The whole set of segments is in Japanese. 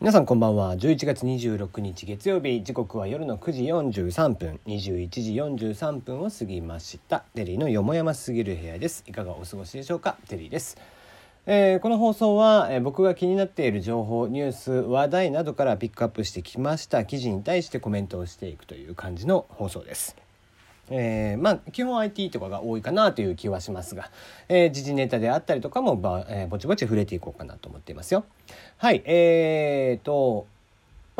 皆さんこんばんは。11月26日月曜日。時刻は夜の9時43分。21時43分を過ぎました。テリーのよもやますぎる部屋です。いかがお過ごしでしょうか？テリーです。えー、この放送は、えー、僕が気になっている情報ニュース話題などからピックアップしてきました。記事に対してコメントをしていくという感じの放送です。えー、まあ基本 IT とかが多いかなという気はしますが、えー、時事ネタであったりとかもば、えー、ぼちぼち触れていこうかなと思っていますよ。はい、えーと、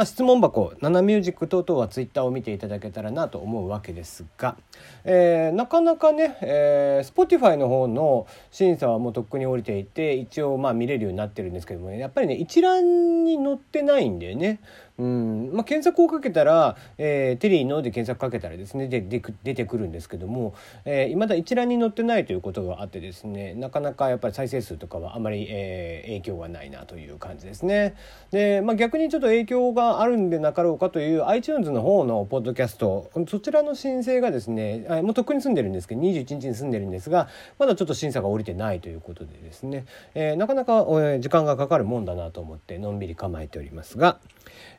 まあ、質問箱「ナナミュージック」等々はツイッターを見ていただけたらなと思うわけですが、えー、なかなかね、えー、Spotify の方の審査はもうとっくに降りていて一応まあ見れるようになってるんですけども、ね、やっぱりね一覧に載ってないんだよね。うんまあ、検索をかけたら、えー、テリーので検索かけたらですねでで出てくるんですけども、えー、だ一覧に載ってないということがあってですねなかなかやっぱり再生数とかはあまり、えー、影響がないなという感じですね。で、まあ、逆にちょっと影響があるんでなかろうかという iTunes の方のポッドキャストそちらの申請がですねもうとっくに住んでるんですけど21日に住んでるんですがまだちょっと審査が下りてないということでですね、えー、なかなか、時間がかかるもんだなと思ってのんびり構えておりますが。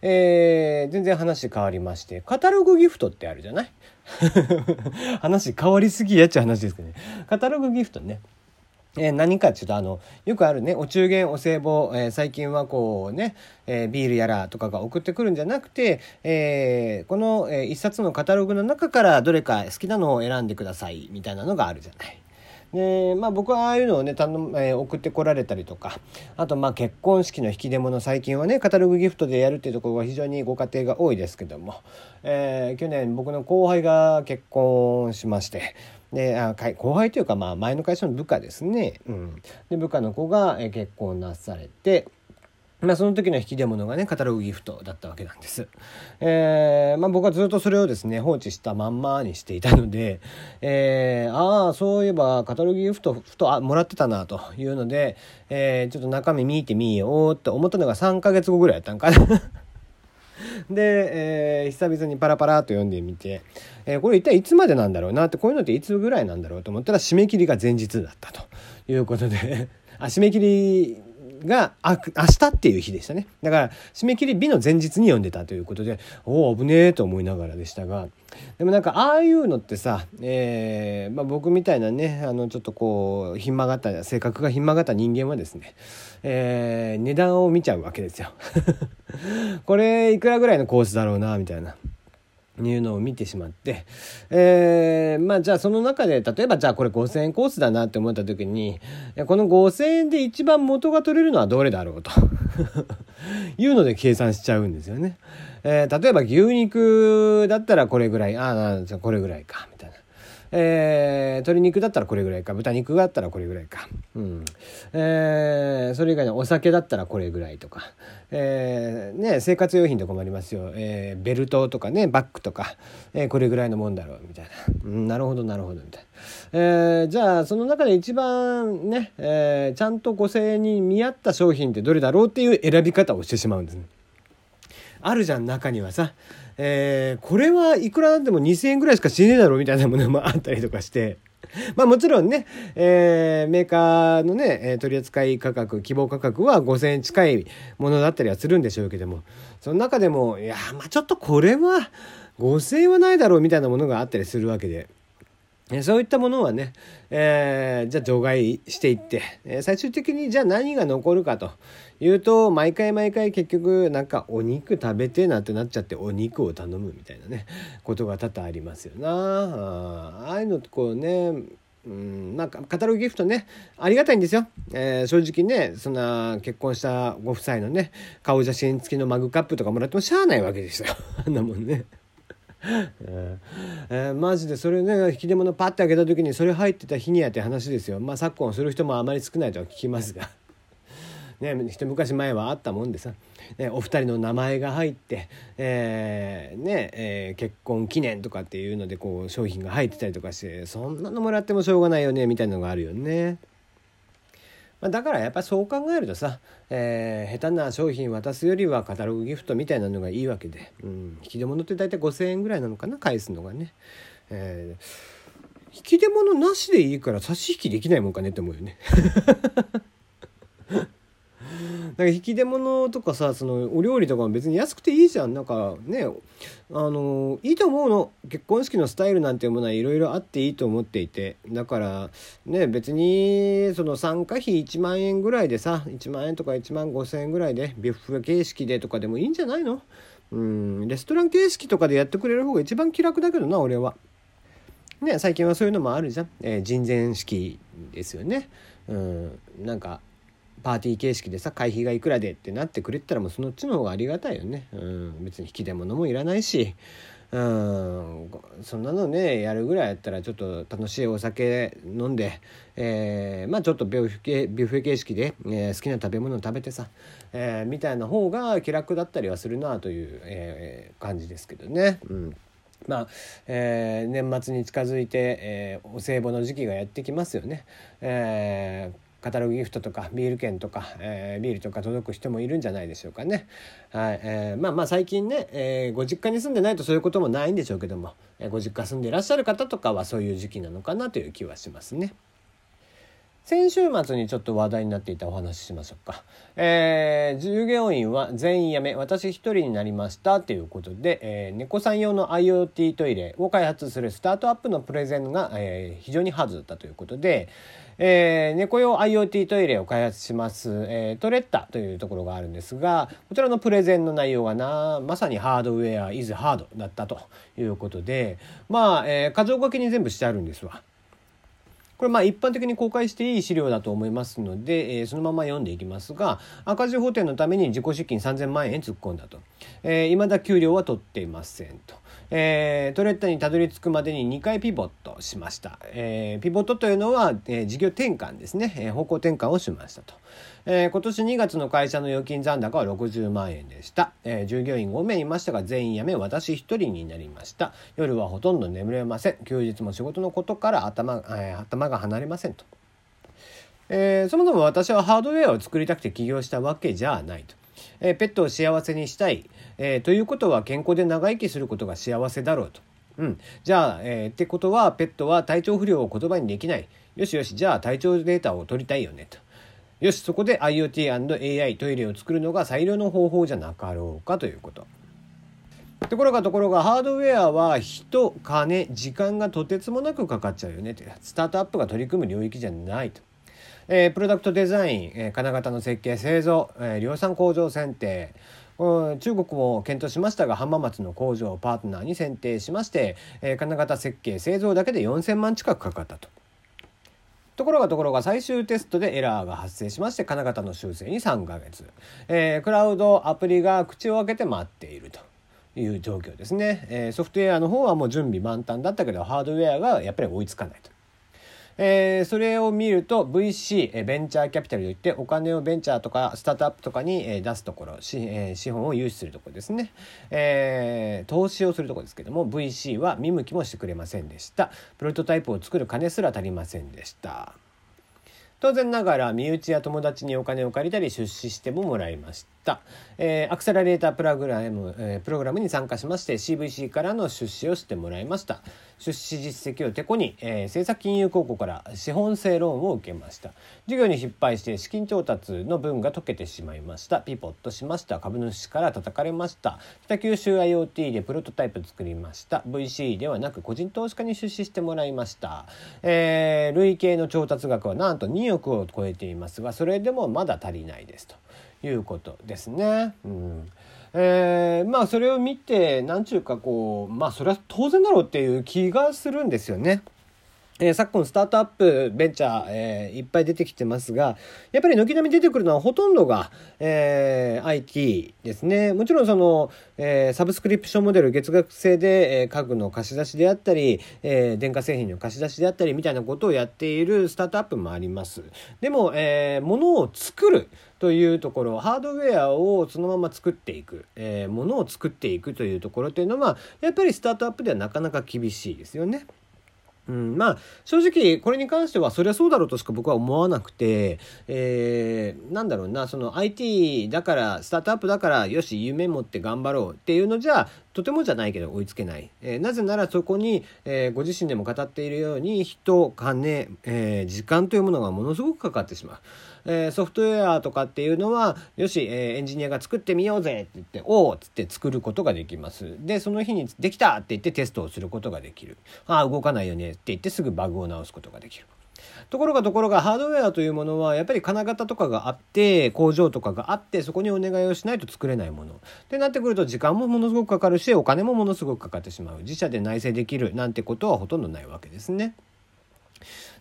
えー、全然話変わりまして、カタログギフトってあるじゃない？話変わりすぎやっちゃう話ですけどね。カタログギフトね。えー、何かっていうとあのよくあるねお中元お歳暮、えー、最近はこうね、えー、ビールやらとかが送ってくるんじゃなくて、え、この、え、一冊のカタログの中からどれか好きなのを選んでくださいみたいなのがあるじゃない。でまあ僕はああいうのをね頼、えー、送ってこられたりとかあとまあ結婚式の引き出物最近はねカタログギフトでやるっていうところが非常にご家庭が多いですけども、えー、去年僕の後輩が結婚しましてであ後輩というかまあ前の会社の部下ですね、うん、で部下の子が結婚なされて。まあ、その時の引き出物がねカタログギフトだったわけなんです。えー、まあ、僕はずっとそれをですね放置したまんまにしていたので、えー、ああそういえばカタログギフトふとあもらってたなというので、えー、ちょっと中身見てみようって思ったのが3ヶ月後ぐらいやったんかな。で、えー、久々にパラパラと読んでみて、えー、これ一体いつまでなんだろうなってこういうのっていつぐらいなんだろうと思ったら締め切りが前日だったということで あ締め切りが明日っていう日でしたね。だから締め切り日の前日に読んでたということでおお危ねえと思いながらでしたが。でもなんかああいうのってさ、えーまあ、僕みたいなねあのちょっとこうひん曲がった性格がひん曲がった人間はですね、えー、値段を見ちゃうわけですよ。これいくらぐらいのコースだろうなみたいな。いうのを見てしまって、えー、まあじゃあその中で例えばじゃあこれ5,000円コースだなって思った時にこの5,000円で一番元が取れるのはどれだろうと いうので計算しちゃうんですよね。えー、例えば牛肉だったらこれぐらいああこれぐらいかみたいな。えー、鶏肉だったらこれぐらいか豚肉だったらこれぐらいか、うん。えー、それ以外にお酒だったらこれぐらいとか、えーね、生活用品とかもありますよ、えー、ベルトとかねバッグとか、えー、これぐらいのもんだろうみたいな、うん、なるほどなるほどみたいな、えー、じゃあその中で一番ね、えー、ちゃんと5,000円に見合った商品ってどれだろうっていう選び方をしてしまうんですね。あるじゃん中にはさ。えー、これはいくらなんでも2,000円ぐらいしかしねえだろうみたいなものもあったりとかして。まあもちろんね、えー、メーカーのね、取扱い価格、希望価格は5,000円近いものだったりはするんでしょうけども、その中でも、いや、まあちょっとこれは5,000円はないだろうみたいなものがあったりするわけで。そういったものはね、えー、じゃあ除外していって、え最終的にじゃあ何が残るかというと、毎回毎回結局なんかお肉食べてなってなっちゃってお肉を頼むみたいなね、ことが多々ありますよな。ああいうのってこうね、うん、なんかカタログギフトねありがたいんですよ、えー、正直ねそんな結婚したご夫妻のね顔写真付きのマグカップとかもらってもしゃあないわけですよ あんなもんね。えー、マジでそれね引き出物パッて開けた時にそれ入ってた日にやって話ですよ。まあ昨今する人もあまり少ないとは聞きますが。ね一昔前はあったもんでさ、ね、お二人の名前が入って、えー、ねえー、結婚記念とかっていうのでこう商品が入ってたりとかしてそんなのもらってもしょうがないよねみたいなのがあるよね。ま、だからやっぱそう考えるとさ、えー、下手な商品渡すよりはカタログギフトみたいなのがいいわけで、うん、引き出物って大体5,000円ぐらいなのかな返すのがね。えー、引き出物なしでいいから差し引きできないもんかねって思うよね。か引き出物とかさそのお料理とかも別に安くていいじゃん。なんかねあのいいと思うの。結婚式のスタイルなんていうものはいろいろあっていいと思っていて。だからね別にその参加費1万円ぐらいでさ1万円とか1万5,000円ぐらいでビュッフェ形式でとかでもいいんじゃないの？うんレストラン形式とかでやってくれる方が一番気楽だけどな俺は。ね最近はそういうのもあるじゃん、えー、人前式ですよね。うんなんかパーティー形式でさ会費がいくらでってなってくれたらもうそのっちの方がありがたいよね。うん、別に引き出物もいらないし、うん、そんなのねやるぐらいやったらちょっと楽しいお酒飲んで、えー、まあちょっとビュッフェビュッフェ形式で、えー、好きな食べ物を食べてさ、えー、みたいな方が気楽だったりはするなという、えー、感じですけどね。うんまあえー、年末に近づいて、えー、お歳暮の時期がやってきますよね。えーカタログギフトとかビール券とか、えー、ビールとか届く人もいるんじゃないでしょうかね。はいえー、まあまあ最近ね、えー、ご実家に住んでないとそういうこともないんでしょうけども、え、ご実家住んでいらっしゃる方とかはそういう時期なのかなという気はしますね。先週末にちょっと話題になっていたお話ししましょうか。えー、従業員は全員辞め、私一人になりましたということで、えー、猫さん用の IoT トイレを開発するスタートアップのプレゼンが、えー、非常にハズだったということで、えー、猫用 IoT トイレを開発します、えー、トレッタというところがあるんですが、こちらのプレゼンの内容がな、まさにハードウェア is hard だったということで、まあ、えー、箇条書きに全部してあるんですわ。これまあ一般的に公開していい資料だと思いますので、えー、そのまま読んでいきますが赤字補填のために自己資金3000万円突っ込んだと、えー、未だ給料は取っていませんと。えー、トレッタにたどり着くまでに2回ピボットしました。えー、ピボットというのは、えー、事業転換ですね、えー、方向転換をしましたと。えー、今年2月の会社の預金残高は60万円でした。えー、従業員5名いましたが全員辞め私1人になりました。夜はほとんど眠れません。休日も仕事のことから頭,、えー、頭がが離れませんと。えー、そもそも私はハードウェアを作りたくて起業したわけじゃないと。えー、ペットを幸せにしたい、えー、ということは健康で長生きすることが幸せだろうと。うん、じゃあ、え、ってことはペットは体調不良を言葉にできないよしよしじゃあ体調データを取りたいよねとよしそこで IoT&AI トイレを作るのが最良の方法じゃなかろうかということところがところがハードウェアは人金時間がとてつもなくかかっちゃうよね。ってスタートアップが取り組む領域じゃないと。えー、プロダクトデザイン、えー、金型の設計製造、えー、量産工場選定。中国も検討しましたが浜松の工場をパートナーに選定しまして、えー、金型設計製造だけで4,000万近くかかったと。ところがところが最終テストでエラーが発生しまして金型の修正に3ヶ月、えー、クラウドアプリが口を開けて待っていると。いう状況ですね、えー、ソフトウェアの方はもう準備満タンだったけどハードウェアがやっぱり追いつかないと。えー、それを見ると VC ベンチャーキャピタルといってお金をベンチャーとかスタートアップとかに出すところ資,、えー、資本を融資するところですね、えー、投資をするところですけども VC は見向きもしてくれませんでした。プロトタイプを作る金すら足りませんでした。当然ながら身内や友達にお金を借りたり出資してももらいました、えー、アクセラレータープログラム、えー、プログラムに参加しまして CVC からの出資をしてもらいました。出資実績をてこに、えー、政策金融高校から資本性ローンを受けました。授業に失敗して資金調達の分が解けてしまいました。ピポッとしました。株主から叩かれました。北九州 IoT でプロトタイプ作りました。VC ではなく個人投資家に出資してもらいました、えー、累計の調達額はなんと2億を超えていますがそれでもまだ足りないですと。いうことですね。うんえー、まあそれを見て何ちゅうかこうまあそれは当然だろうっていう気がするんですよね。え、昨今スタートアップベンチャー、えー、いっぱい出てきてますがやっぱり軒並み出てくるのはほとんどが、えー、IT ですねもちろんその、えー、サブスクリプションモデル月額制で、え、家具の貸し出しであったり、え、電化製品の貸し出しであったりみたいなことをやっているスタートアップもありますでも、えー、物を作るというところハードウェアをそのまま作っていく、えー、ものを作っていくというところっていうのはやっぱりスタートアップではなかなか厳しいですよね。うん、まあ正直これに関してはそりゃそうだろうとしか僕は思わなくて、えー、なんだろうなその IT だからスタートアップだからよし夢持って頑張ろうっていうのじゃとてもじゃないけど追いつけない、えー、なぜならそこに、えー、ご自身でも語っているように人金、えー、時間というものがものすごくかかってしまう。えー、ソフトウェアとかっていうのはよし、えー、エンジニアが作ってみようぜって言って「おお」っつって作ることができますでその日に「できた!」って言ってテストをすることができるああ動かないよねって言ってすぐバグを直すことができるところがところがハードウェアというものはやっぱり金型とかがあって工場とかがあってそこにお願いをしないと作れないものってなってくると時間もものすごくかかるしお金もものすごくかかってしまう自社で内製できるなんてことはほとんどないわけですね。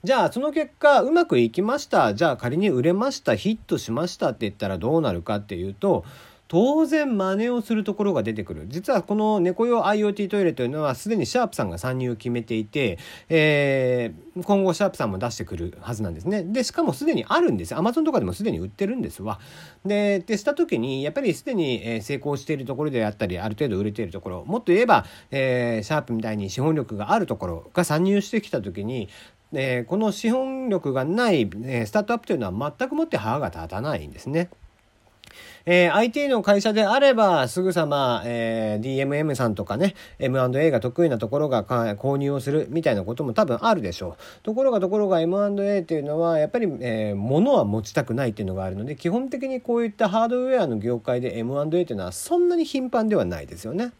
じゃあその結果うまくいきました。じゃあ仮に売れました。ヒットしましたって言ったらどうなるかっていうと当然真似をするところが出てくる。実はこの猫用 IoT トイレというのはすでにシャープさんが参入を決めていて、えー、今後シャープさんも出してくるはずなんですね。でしかもすでにあるんです。アマゾンとかでもすでに売ってるんですわ。ででした時にやっぱりすでに成功しているところであったりある程度売れているところもっと言えば、えー、シャープみたいに資本力があるところが参入してきた時にえー、この資本力がない、えー、スタートアップというのは全くもって歯が立たないんですね。えー、IT の会社であれば、すぐさま、えー、DMM さんとかね、M&A が得意なところが購入をするみたいなことも多分あるでしょう。ところがところが M&A っていうのは、やっぱり、えー、物は持ちたくないっていうのがあるので、基本的にこういったハードウェアの業界で M&A っていうのはそんなに頻繁ではないですよね。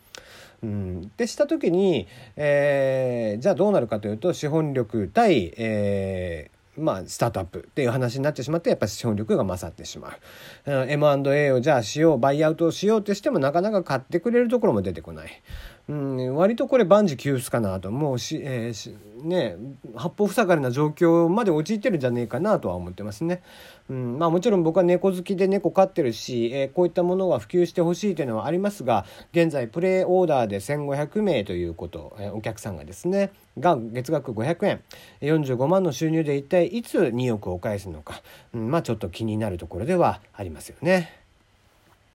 うん、でした時に、えー、じゃあどうなるかというと資本力対、えーまあ、スタートアップっていう話になってしまってやっぱり資本力が勝ってしまう、うん、M&A をじゃあしようバイアウトをしようとしてもなかなか買ってくれるところも出てこない、うん、割とこれ万事休すかなともうし、えー、しね八方塞がりな状況まで陥ってるんじゃねえかなとは思ってますね。うん、まあもちろん僕は猫好きで猫飼ってるし、えー、こういったものは普及してほしいというのはありますが現在プレイオーダーで1500名ということ、えー、お客さんがですねが月額500円45万の収入で一体いつ2億を返すのか、うん、まあちょっと気になるところではありますよね。